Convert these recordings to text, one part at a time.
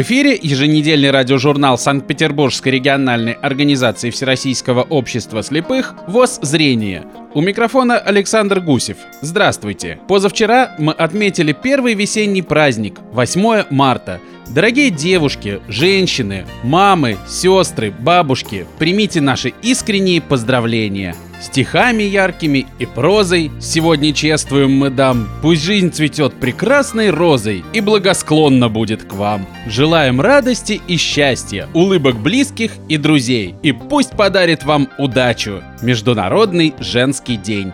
В эфире еженедельный радиожурнал Санкт-Петербургской региональной организации Всероссийского общества слепых ВОЗ «Зрение». У микрофона Александр Гусев. Здравствуйте. Позавчера мы отметили первый весенний праздник, 8 марта. Дорогие девушки, женщины, мамы, сестры, бабушки, примите наши искренние поздравления – Стихами яркими и прозой сегодня чествуем мы дам. Пусть жизнь цветет прекрасной розой и благосклонно будет к вам. Желаем радости и счастья, улыбок близких и друзей. И пусть подарит вам удачу. Международный женский день.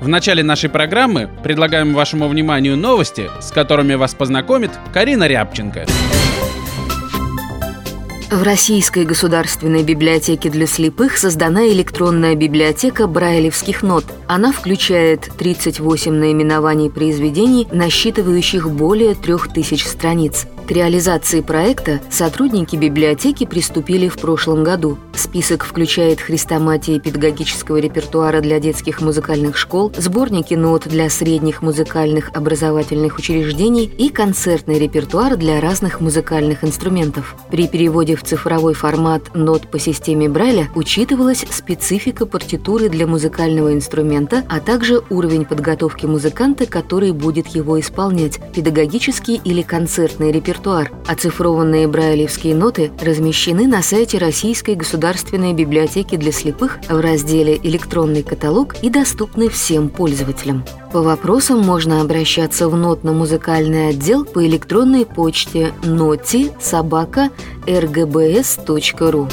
В начале нашей программы предлагаем вашему вниманию новости, с которыми вас познакомит Карина Рябченко. В Российской государственной библиотеке для слепых создана электронная библиотека брайлевских нот. Она включает 38 наименований произведений, насчитывающих более 3000 страниц. К реализации проекта сотрудники библиотеки приступили в прошлом году. Список включает хрестоматии педагогического репертуара для детских музыкальных школ, сборники нот для средних музыкальных образовательных учреждений и концертный репертуар для разных музыкальных инструментов. При переводе в цифровой формат нот по системе Брайля учитывалась специфика партитуры для музыкального инструмента, а также уровень подготовки музыканта, который будет его исполнять, педагогический или концертный репертуар репертуар. Оцифрованные брайлевские ноты размещены на сайте Российской государственной библиотеки для слепых в разделе «Электронный каталог» и доступны всем пользователям. По вопросам можно обращаться в нотно-музыкальный отдел по электронной почте ноти собака rgbs.ru.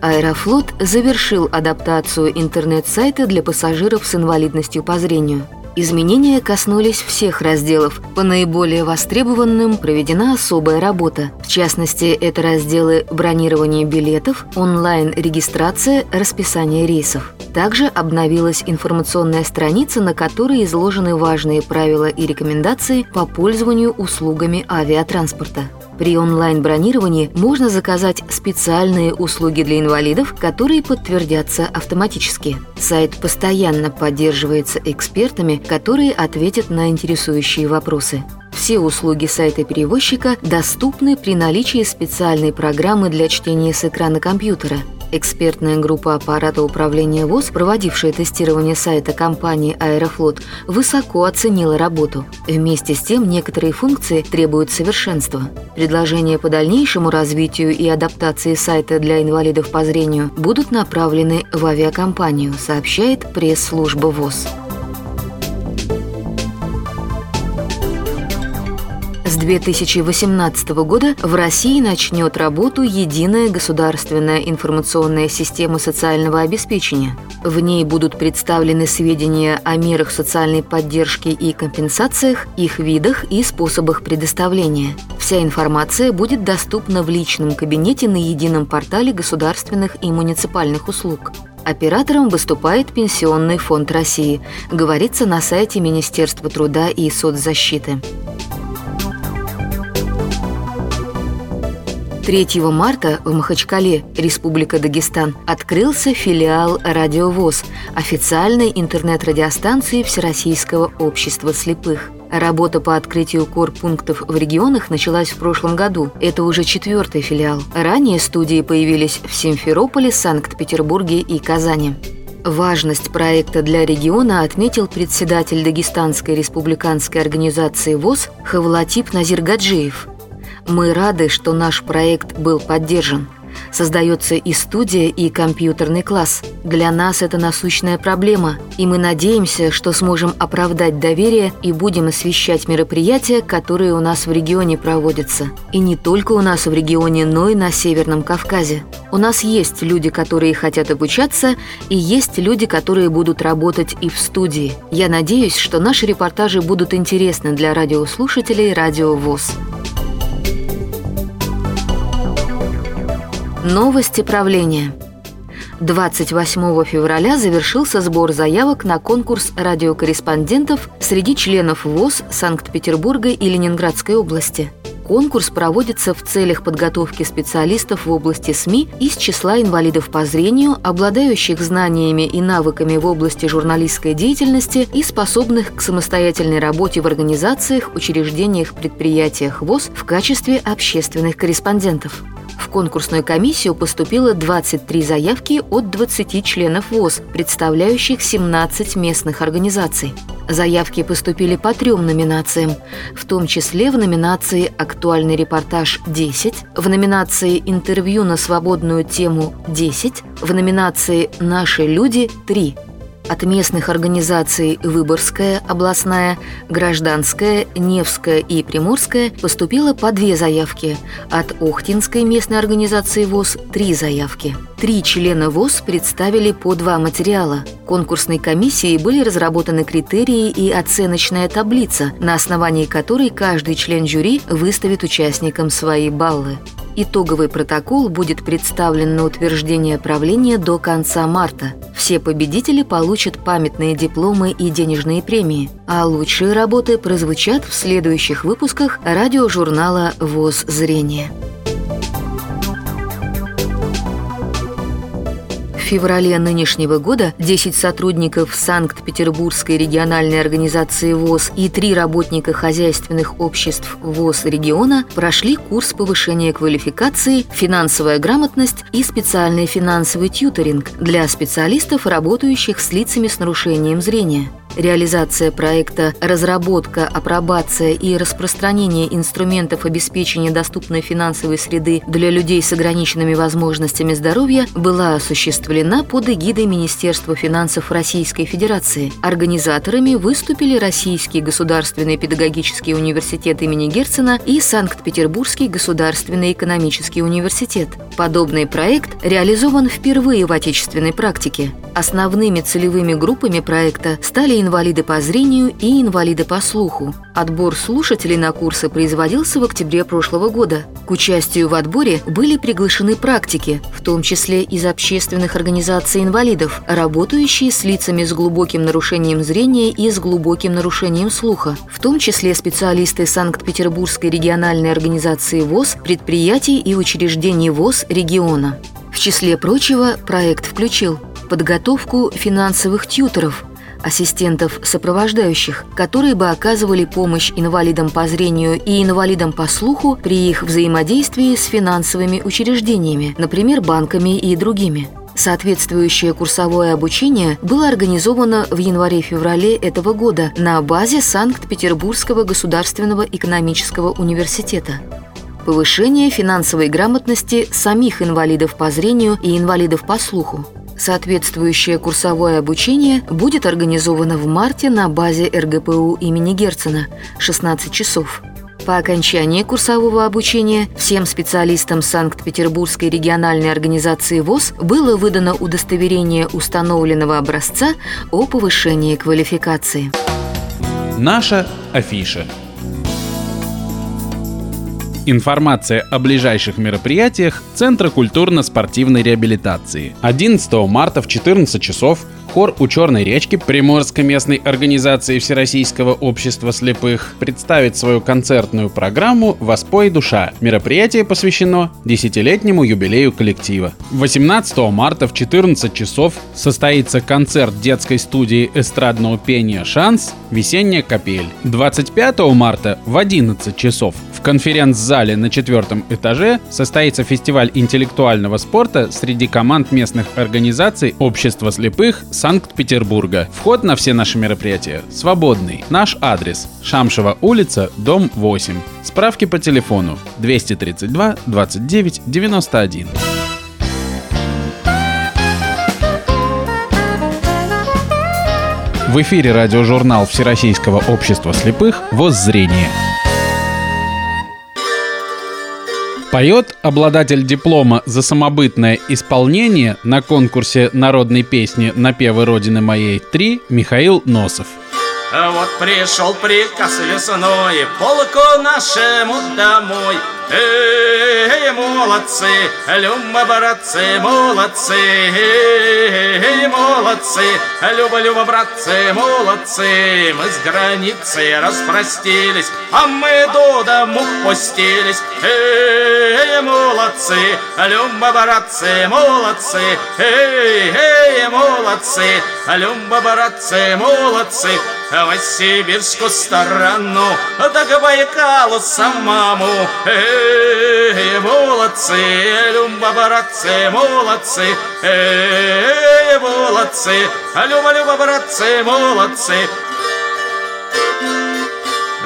Аэрофлот завершил адаптацию интернет-сайта для пассажиров с инвалидностью по зрению – Изменения коснулись всех разделов. По наиболее востребованным проведена особая работа. В частности, это разделы бронирования билетов, онлайн-регистрация, расписание рейсов. Также обновилась информационная страница, на которой изложены важные правила и рекомендации по пользованию услугами авиатранспорта. При онлайн-бронировании можно заказать специальные услуги для инвалидов, которые подтвердятся автоматически. Сайт постоянно поддерживается экспертами, которые ответят на интересующие вопросы. Все услуги сайта перевозчика доступны при наличии специальной программы для чтения с экрана компьютера. Экспертная группа аппарата управления ВОЗ, проводившая тестирование сайта компании «Аэрофлот», высоко оценила работу. Вместе с тем некоторые функции требуют совершенства. Предложения по дальнейшему развитию и адаптации сайта для инвалидов по зрению будут направлены в авиакомпанию, сообщает пресс-служба ВОЗ. 2018 года в России начнет работу единая государственная информационная система социального обеспечения. В ней будут представлены сведения о мерах социальной поддержки и компенсациях, их видах и способах предоставления. Вся информация будет доступна в личном кабинете на едином портале государственных и муниципальных услуг. Оператором выступает Пенсионный фонд России, говорится на сайте Министерства труда и соцзащиты. 3 марта в Махачкале, Республика Дагестан, открылся филиал «Радиовоз» – официальной интернет-радиостанции Всероссийского общества слепых. Работа по открытию корпунктов в регионах началась в прошлом году. Это уже четвертый филиал. Ранее студии появились в Симферополе, Санкт-Петербурге и Казани. Важность проекта для региона отметил председатель Дагестанской республиканской организации ВОЗ Хавлатип Назиргаджиев. Мы рады, что наш проект был поддержан. Создается и студия, и компьютерный класс. Для нас это насущная проблема, и мы надеемся, что сможем оправдать доверие и будем освещать мероприятия, которые у нас в регионе проводятся. И не только у нас в регионе, но и на Северном Кавказе. У нас есть люди, которые хотят обучаться, и есть люди, которые будут работать и в студии. Я надеюсь, что наши репортажи будут интересны для радиослушателей Радио ВОЗ. Новости правления. 28 февраля завершился сбор заявок на конкурс радиокорреспондентов среди членов ВОЗ Санкт-Петербурга и Ленинградской области. Конкурс проводится в целях подготовки специалистов в области СМИ из числа инвалидов по зрению, обладающих знаниями и навыками в области журналистской деятельности и способных к самостоятельной работе в организациях, учреждениях, предприятиях ВОЗ в качестве общественных корреспондентов. В конкурсную комиссию поступило 23 заявки от 20 членов ВОЗ, представляющих 17 местных организаций. Заявки поступили по трем номинациям, в том числе в номинации «Актуальный репортаж» 10, в номинации «Интервью на свободную тему» 10, в номинации «Наши люди» 3. От местных организаций Выборгская, областная, Гражданская, Невская и Приморская поступило по две заявки. От Охтинской местной организации ВОЗ – три заявки. Три члена ВОЗ представили по два материала. Конкурсной комиссией были разработаны критерии и оценочная таблица, на основании которой каждый член жюри выставит участникам свои баллы. Итоговый протокол будет представлен на утверждение правления до конца марта. Все победители получат памятные дипломы и денежные премии, а лучшие работы прозвучат в следующих выпусках радиожурнала «ВОЗ Зрение». Феврале нынешнего года 10 сотрудников Санкт-Петербургской региональной организации ВОЗ и три работника хозяйственных обществ ВОЗ региона прошли курс повышения квалификации, финансовая грамотность и специальный финансовый тьюторинг для специалистов, работающих с лицами с нарушением зрения. Реализация проекта «Разработка, апробация и распространение инструментов обеспечения доступной финансовой среды для людей с ограниченными возможностями здоровья» была осуществлена под эгидой Министерства финансов Российской Федерации. Организаторами выступили Российский государственный педагогический университет имени Герцена и Санкт-Петербургский государственный экономический университет. Подобный проект реализован впервые в отечественной практике. Основными целевыми группами проекта стали инвалиды по зрению и инвалиды по слуху. Отбор слушателей на курсы производился в октябре прошлого года. К участию в отборе были приглашены практики, в том числе из общественных организаций инвалидов, работающие с лицами с глубоким нарушением зрения и с глубоким нарушением слуха, в том числе специалисты Санкт-Петербургской региональной организации ВОЗ, предприятий и учреждений ВОЗ региона. В числе прочего, проект включил подготовку финансовых тьюторов – ассистентов сопровождающих, которые бы оказывали помощь инвалидам по зрению и инвалидам по слуху при их взаимодействии с финансовыми учреждениями, например, банками и другими. Соответствующее курсовое обучение было организовано в январе-феврале этого года на базе Санкт-Петербургского государственного экономического университета. Повышение финансовой грамотности самих инвалидов по зрению и инвалидов по слуху – Соответствующее курсовое обучение будет организовано в марте на базе РГПУ имени Герцена 16 часов. По окончании курсового обучения всем специалистам Санкт-Петербургской региональной организации ВОЗ было выдано удостоверение установленного образца о повышении квалификации. Наша афиша – Информация о ближайших мероприятиях Центра культурно-спортивной реабилитации. 11 марта в 14 часов Хор у Черной речки Приморской местной организации Всероссийского общества слепых представит свою концертную программу «Воспой душа». Мероприятие посвящено десятилетнему юбилею коллектива. 18 марта в 14 часов состоится концерт детской студии эстрадного пения «Шанс. Весенняя капель». 25 марта в 11 часов в конференц-зале на четвертом этаже состоится фестиваль интеллектуального спорта среди команд местных организаций Общества слепых Санкт-Петербурга. Вход на все наши мероприятия свободный. Наш адрес – Шамшева улица, дом 8. Справки по телефону 232 29 91. В эфире радиожурнал Всероссийского общества слепых «Воззрение». Поет обладатель диплома за самобытное исполнение на конкурсе народной песни «Напевы Родины моей 3» Михаил Носов. Вот пришел приказ весной полку нашему домой Эй, молодцы, Люба, братцы, молодцы, эй, молодцы, Люба, Люба, братцы, молодцы. Мы с границей распростились, а мы до дому пустились. Эй, молодцы, Люба, братцы, молодцы, эй, эй, молодцы, Люба, братцы, молодцы. В сибирскую сторону, да к Байкалу самому. Эй, молодцы, Люба, братцы, молодцы, эй, молодцы, Люба, Люба, братцы, молодцы.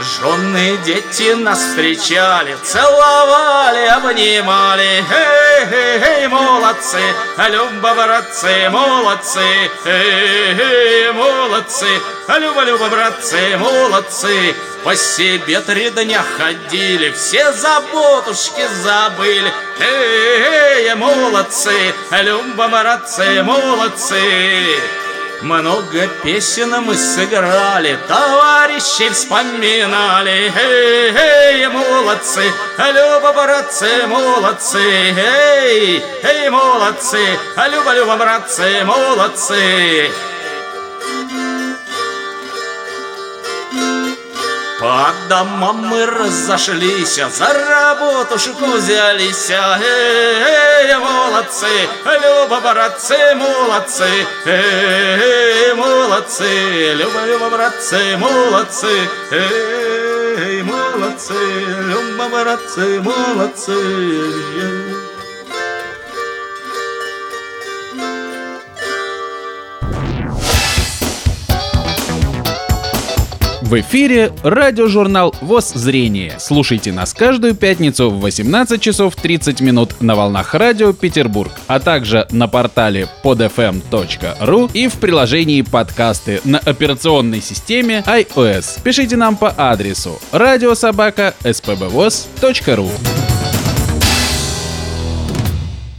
Жены, дети нас встречали, целовали, обнимали. Эй, эй, эй, молодцы, Люба, братцы, молодцы, эй, эй, молодцы, Люба, Люба, братцы, молодцы. По себе три дня ходили, все заботушки забыли. Эй, эй, молодцы, Люба, братцы, молодцы. Много песен мы сыграли, товарищей вспоминали. Эй, эй, молодцы, Люба, братцы, молодцы. Эй, эй, молодцы, Люба, Люба, братцы, молодцы. По домам мы разошлись, за работушку взялись. Эй, молодцы, Люба, братцы, молодцы. Эй, молодцы, Люба, Люба, братцы, молодцы. Эй, молодцы, Люба, братцы, молодцы. В эфире радиожурнал ВОЗ «Зрение». Слушайте нас каждую пятницу в 18 часов 30 минут на волнах радио Петербург, а также на портале podfm.ru и в приложении подкасты на операционной системе iOS. Пишите нам по адресу радиособака spbvoz.ru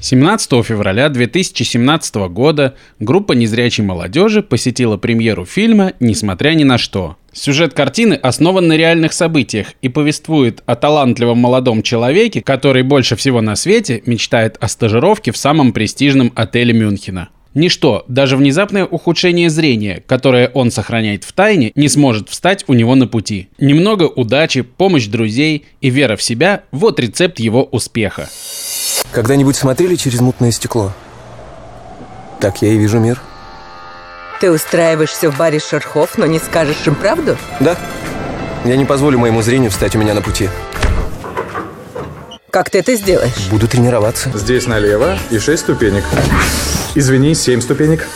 17 февраля 2017 года группа незрячей молодежи посетила премьеру фильма «Несмотря ни на что». Сюжет картины основан на реальных событиях и повествует о талантливом молодом человеке, который больше всего на свете мечтает о стажировке в самом престижном отеле Мюнхена. Ничто, даже внезапное ухудшение зрения, которое он сохраняет в тайне, не сможет встать у него на пути. Немного удачи, помощь друзей и вера в себя – вот рецепт его успеха. Когда-нибудь смотрели через мутное стекло? Так я и вижу мир. Ты устраиваешься в баре Шерхов, но не скажешь им правду? Да. Я не позволю моему зрению встать у меня на пути. Как ты это сделаешь? Буду тренироваться. Здесь налево и 6 ступенек. Извини, 7 ступенек.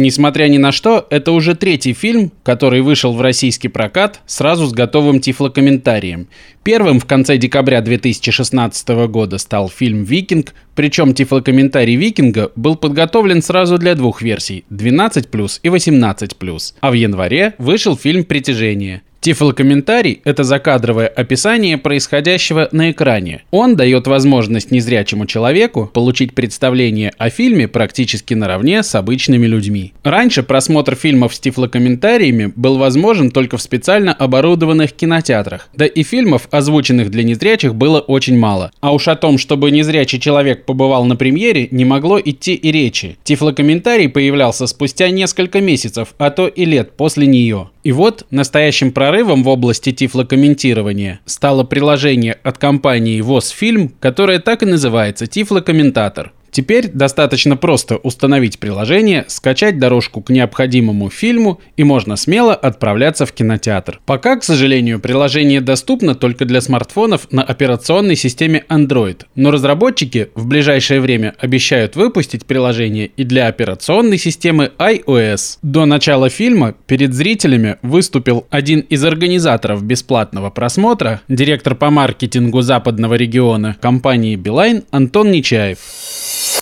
Несмотря ни на что, это уже третий фильм, который вышел в российский прокат сразу с готовым тифлокомментарием. Первым в конце декабря 2016 года стал фильм «Викинг», причем тифлокомментарий «Викинга» был подготовлен сразу для двух версий – 12+, и 18+. А в январе вышел фильм «Притяжение». Тифлокомментарий – это закадровое описание происходящего на экране. Он дает возможность незрячему человеку получить представление о фильме практически наравне с обычными людьми. Раньше просмотр фильмов с тифлокомментариями был возможен только в специально оборудованных кинотеатрах, да и фильмов, озвученных для незрячих, было очень мало. А уж о том, чтобы незрячий человек побывал на премьере, не могло идти и речи. Тифлокомментарий появлялся спустя несколько месяцев, а то и лет после нее. И вот настоящим прорывом в области тифлокомментирования стало приложение от компании ВОЗ-фильм, которое так и называется «Тифлокомментатор». Теперь достаточно просто установить приложение, скачать дорожку к необходимому фильму и можно смело отправляться в кинотеатр. Пока, к сожалению, приложение доступно только для смартфонов на операционной системе Android, но разработчики в ближайшее время обещают выпустить приложение и для операционной системы iOS. До начала фильма перед зрителями выступил один из организаторов бесплатного просмотра, директор по маркетингу западного региона компании Beeline Антон Нечаев.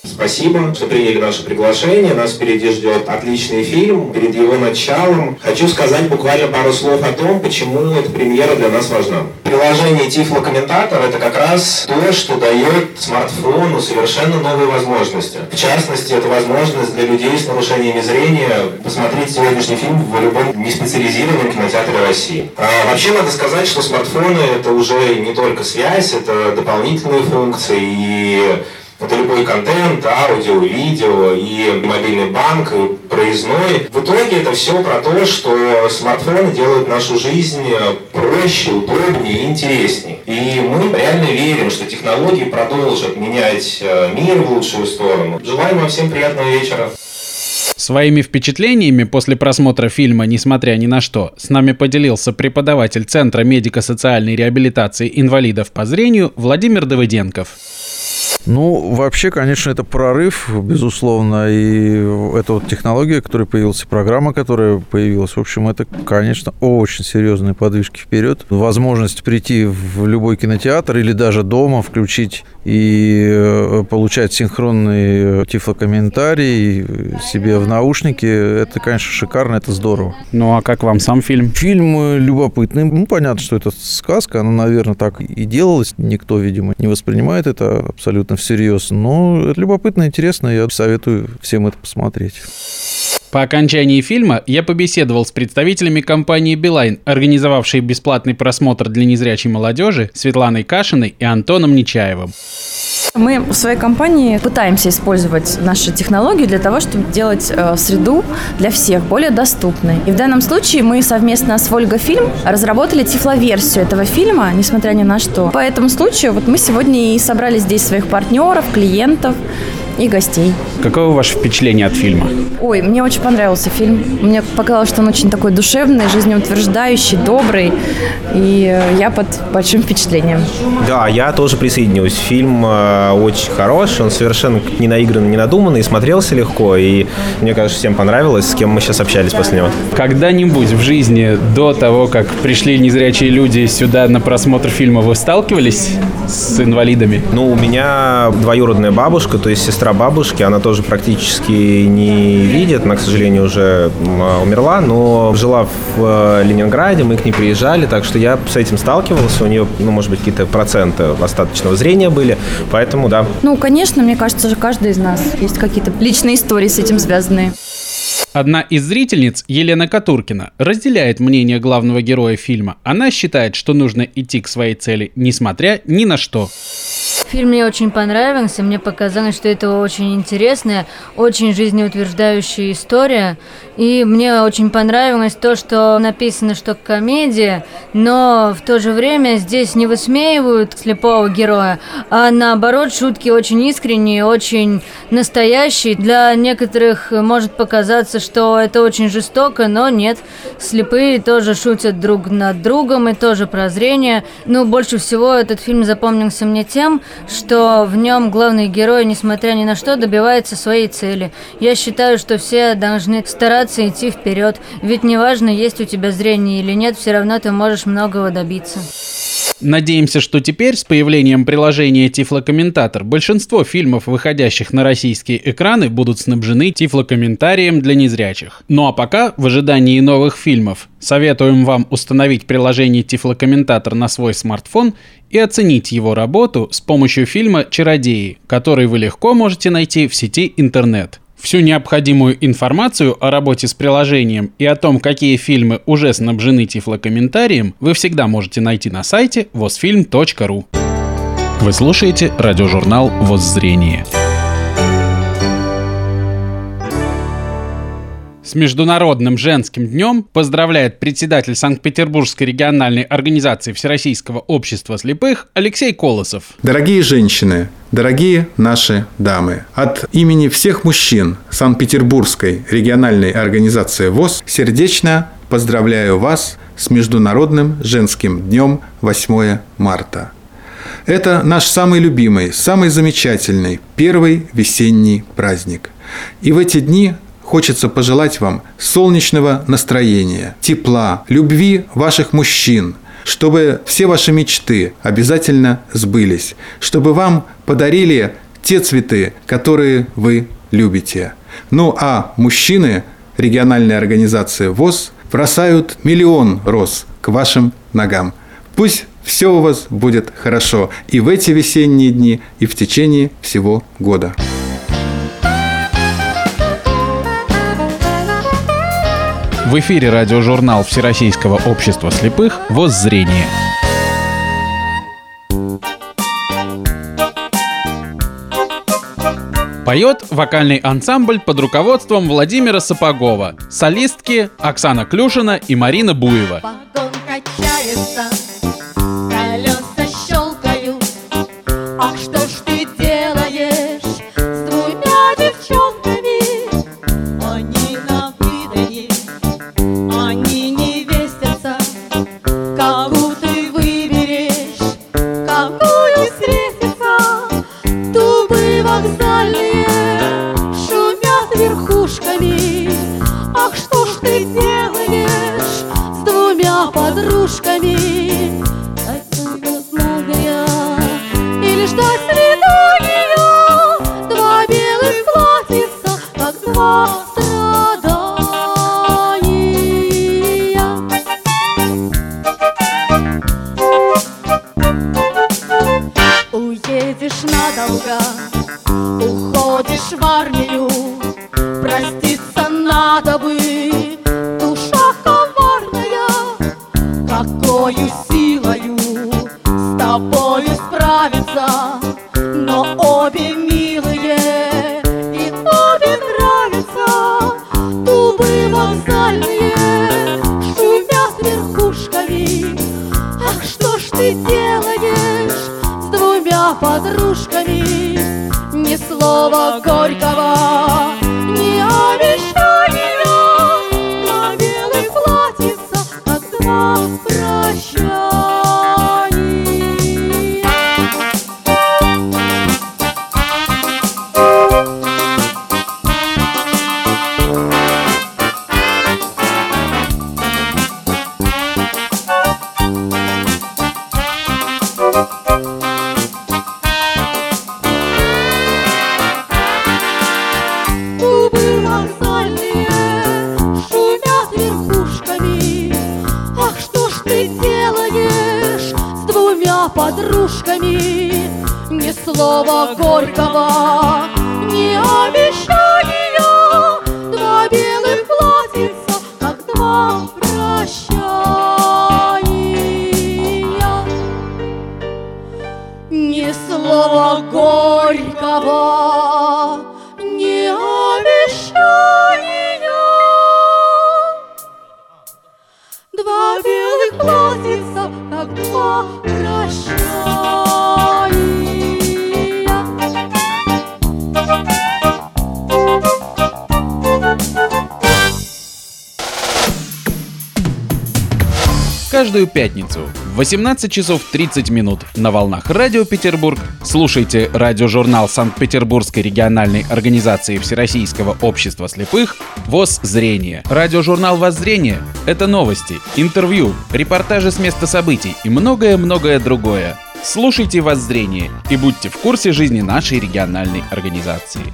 Спасибо, что приняли наше приглашение. Нас впереди ждет отличный фильм. Перед его началом хочу сказать буквально пару слов о том, почему эта премьера для нас важна. Приложение Тифло Комментатор это как раз то, что дает смартфону совершенно новые возможности. В частности, это возможность для людей с нарушениями зрения посмотреть сегодняшний фильм в любом неспециализированном кинотеатре России. А вообще надо сказать, что смартфоны это уже не только связь, это дополнительные функции и это любой контент, аудио, видео, и мобильный банк, и проездной. В итоге это все про то, что смартфоны делают нашу жизнь проще, удобнее и интереснее. И мы реально верим, что технологии продолжат менять э, мир в лучшую сторону. Желаем вам всем приятного вечера. Своими впечатлениями после просмотра фильма «Несмотря ни на что» с нами поделился преподаватель Центра медико-социальной реабилитации инвалидов по зрению Владимир Давыденков. Ну, вообще, конечно, это прорыв, безусловно, и эта вот технология, которая появилась, и программа, которая появилась, в общем, это, конечно, очень серьезные подвижки вперед. Возможность прийти в любой кинотеатр или даже дома включить и э, получать синхронный тифлокомментарий себе в наушники, это, конечно, шикарно, это здорово. Ну, а как вам сам фильм? Фильм любопытный. Ну, понятно, что это сказка, она, наверное, так и делалась. Никто, видимо, не воспринимает это абсолютно всерьез. Но это любопытно, интересно, я советую всем это посмотреть. По окончании фильма я побеседовал с представителями компании Билайн, организовавшей бесплатный просмотр для незрячей молодежи Светланой Кашиной и Антоном Нечаевым. Мы в своей компании пытаемся использовать наши технологии для того, чтобы делать э, среду для всех более доступной. И в данном случае мы совместно с Вольга Фильм разработали тифловерсию этого фильма, несмотря ни на что. По этому случаю вот мы сегодня и собрали здесь своих партнеров, клиентов, и гостей. Какое ваше впечатление от фильма? Ой, мне очень понравился фильм. Мне показалось, что он очень такой душевный, жизнеутверждающий, добрый. И я под большим впечатлением. Да, я тоже присоединюсь. Фильм э, очень хороший, он совершенно не наигранный, не надуманный, смотрелся легко. И мне кажется, всем понравилось, с кем мы сейчас общались после него. Когда-нибудь в жизни, до того, как пришли незрячие люди сюда на просмотр фильма, вы сталкивались с инвалидами? Ну, у меня двоюродная бабушка, то есть сестра бабушки, она тоже практически не видит, она, к сожалению, уже умерла, но жила в э, Ленинграде, мы к ней приезжали, так что я с этим сталкивался, у нее, ну, может быть, какие-то проценты остаточного зрения были, поэтому да. Ну, конечно, мне кажется, же каждый из нас есть какие-то личные истории с этим связанные. Одна из зрительниц, Елена Катуркина, разделяет мнение главного героя фильма. Она считает, что нужно идти к своей цели, несмотря ни на что. Фильм мне очень понравился, мне показалось, что это очень интересная, очень жизнеутверждающая история. И мне очень понравилось то, что написано, что комедия, но в то же время здесь не высмеивают слепого героя, а наоборот шутки очень искренние, очень настоящие. Для некоторых может показаться, что это очень жестоко, но нет. Слепые тоже шутят друг над другом и тоже прозрение. Но больше всего этот фильм запомнился мне тем, что в нем главный герой, несмотря ни на что, добивается своей цели. Я считаю, что все должны стараться идти вперед, ведь неважно, есть у тебя зрение или нет, все равно ты можешь многого добиться. Надеемся, что теперь с появлением приложения Тифлокомментатор большинство фильмов, выходящих на российские экраны, будут снабжены тифлокомментарием для незрячих. Ну а пока, в ожидании новых фильмов, советуем вам установить приложение Тифлокомментатор на свой смартфон и оценить его работу с помощью фильма «Чародеи», который вы легко можете найти в сети интернет. Всю необходимую информацию о работе с приложением и о том, какие фильмы уже снабжены тифлокомментарием, вы всегда можете найти на сайте восфильм.ру. Вы слушаете радиожурнал «Воззрение». С Международным женским днем поздравляет председатель Санкт-Петербургской региональной организации Всероссийского общества слепых Алексей Колосов. Дорогие женщины, дорогие наши дамы, от имени всех мужчин Санкт-Петербургской региональной организации ВОЗ сердечно поздравляю вас с Международным женским днем 8 марта. Это наш самый любимый, самый замечательный первый весенний праздник. И в эти дни хочется пожелать вам солнечного настроения, тепла, любви ваших мужчин, чтобы все ваши мечты обязательно сбылись, чтобы вам подарили те цветы, которые вы любите. Ну а мужчины региональной организации ВОЗ бросают миллион роз к вашим ногам. Пусть все у вас будет хорошо и в эти весенние дни, и в течение всего года. В эфире радиожурнал Всероссийского общества слепых «Воззрение». Поет вокальный ансамбль под руководством Владимира Сапогова, солистки Оксана Клюшина и Марина Буева. Вагон качается, Каждую пятницу в 18 часов 30 минут на волнах Радио Петербург слушайте радиожурнал Санкт-Петербургской региональной организации Всероссийского общества слепых ВОЗ «Зрение». Радиожурнал «Воззрение» — это новости, интервью, репортажи с места событий и многое-многое другое. Слушайте «Воззрение» и будьте в курсе жизни нашей региональной организации.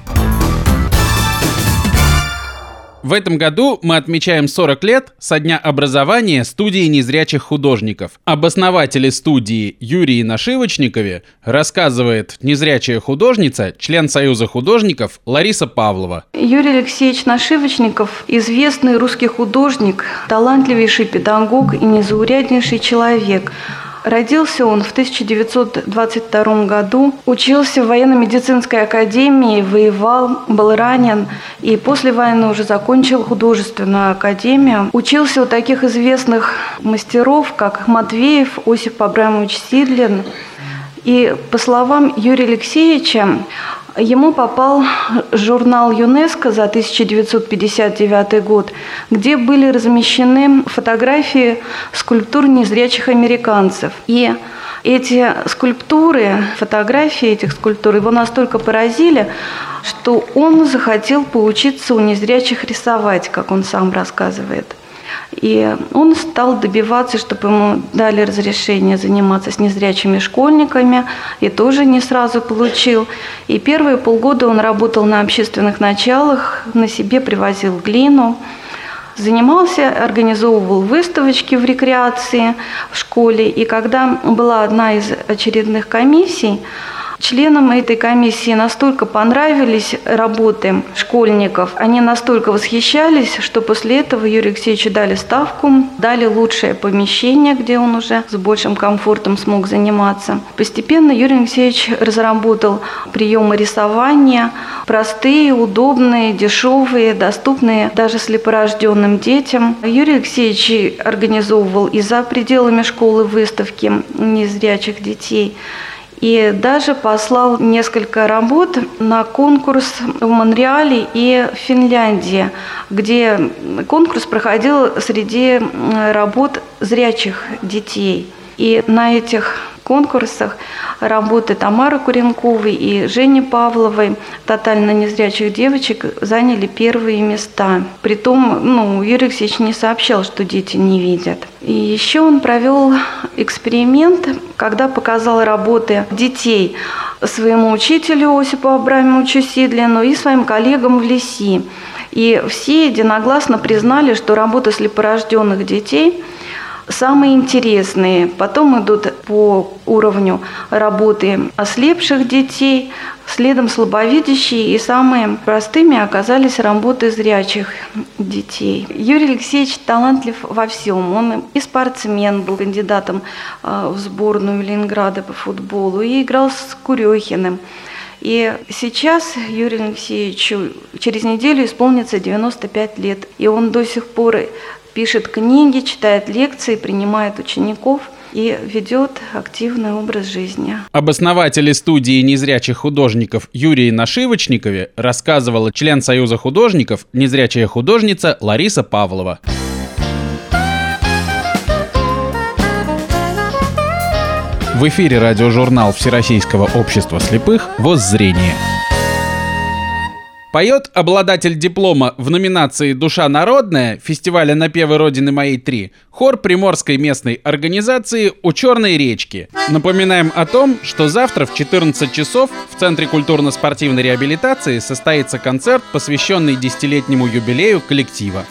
В этом году мы отмечаем 40 лет со дня образования студии незрячих художников. Об основателе студии Юрии Нашивочникове рассказывает незрячая художница, член Союза художников Лариса Павлова. Юрий Алексеевич Нашивочников – известный русский художник, талантливейший педагог и незауряднейший человек. Родился он в 1922 году, учился в военно-медицинской академии, воевал, был ранен и после войны уже закончил художественную академию. Учился у таких известных мастеров, как Матвеев, Осип Абрамович Сидлин. И по словам Юрия Алексеевича, Ему попал журнал ЮНЕСКО за 1959 год, где были размещены фотографии скульптур незрячих американцев. И эти скульптуры, фотографии этих скульптур его настолько поразили, что он захотел поучиться у незрячих рисовать, как он сам рассказывает. И он стал добиваться, чтобы ему дали разрешение заниматься с незрячими школьниками, и тоже не сразу получил. И первые полгода он работал на общественных началах, на себе привозил глину, занимался, организовывал выставочки в рекреации в школе. И когда была одна из очередных комиссий, Членам этой комиссии настолько понравились работы школьников, они настолько восхищались, что после этого Юрию Алексеевичу дали ставку, дали лучшее помещение, где он уже с большим комфортом смог заниматься. Постепенно Юрий Алексеевич разработал приемы рисования, простые, удобные, дешевые, доступные даже слепорожденным детям. Юрий Алексеевич организовывал и за пределами школы выставки незрячих детей – и даже послал несколько работ на конкурс в Монреале и Финляндии, где конкурс проходил среди работ зрячих детей. И на этих конкурсах работы Тамары Куренковой и Жени Павловой, тотально незрячих девочек, заняли первые места. Притом, ну, Юрий Алексеевич не сообщал, что дети не видят. И еще он провел эксперимент, когда показал работы детей своему учителю Осипу Абрамовичу Сидлину и своим коллегам в ЛИСИ. И все единогласно признали, что работы слепорожденных детей – самые интересные. Потом идут по уровню работы ослепших детей, следом слабовидящие, и самыми простыми оказались работы зрячих детей. Юрий Алексеевич талантлив во всем. Он и спортсмен, был кандидатом э, в сборную Ленинграда по футболу, и играл с Курехиным. И сейчас Юрию Алексеевичу через неделю исполнится 95 лет, и он до сих пор пишет книги, читает лекции, принимает учеников и ведет активный образ жизни. Об основателе студии незрячих художников Юрии Нашивочникове рассказывала член Союза художников, незрячая художница Лариса Павлова. В эфире радиожурнал Всероссийского общества слепых «Воззрение». Поет обладатель диплома в номинации «Душа народная» фестиваля «Напевы Родины моей 3» хор Приморской местной организации «У Черной речки». Напоминаем о том, что завтра в 14 часов в Центре культурно-спортивной реабилитации состоится концерт, посвященный десятилетнему юбилею коллектива.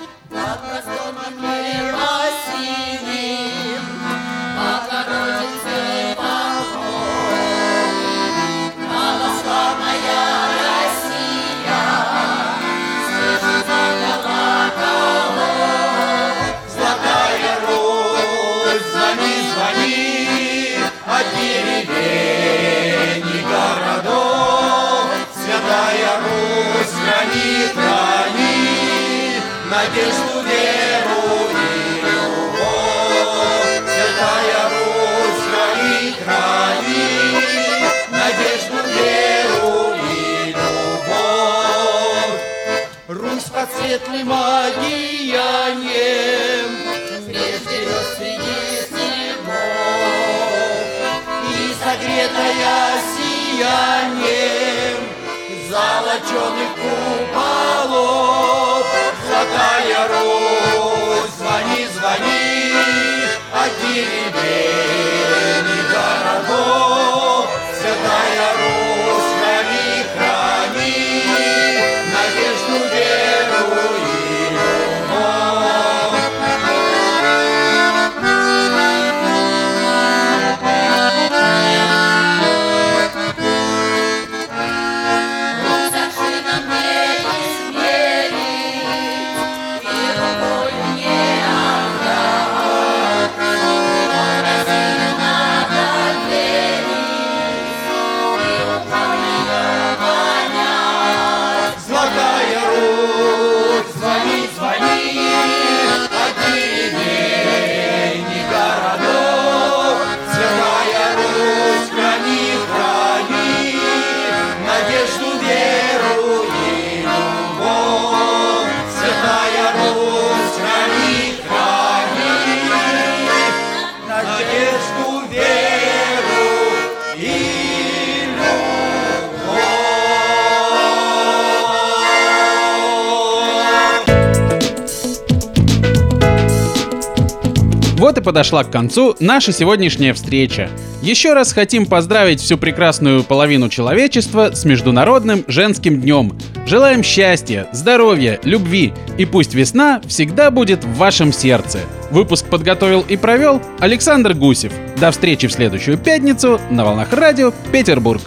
Надежду, веру и любовь. Святая Русь, храни, храни, надежду, веру и любовь. Русь под светлым одеянием, прежде среди снегов, и согретая сиянием золоченых куполов. Золотая Русь, звони, звони, от деревень и городов. Святая Русь, Вот и подошла к концу наша сегодняшняя встреча. Еще раз хотим поздравить всю прекрасную половину человечества с Международным женским днем. Желаем счастья, здоровья, любви и пусть весна всегда будет в вашем сердце. Выпуск подготовил и провел Александр Гусев. До встречи в следующую пятницу на волнах радио Петербург.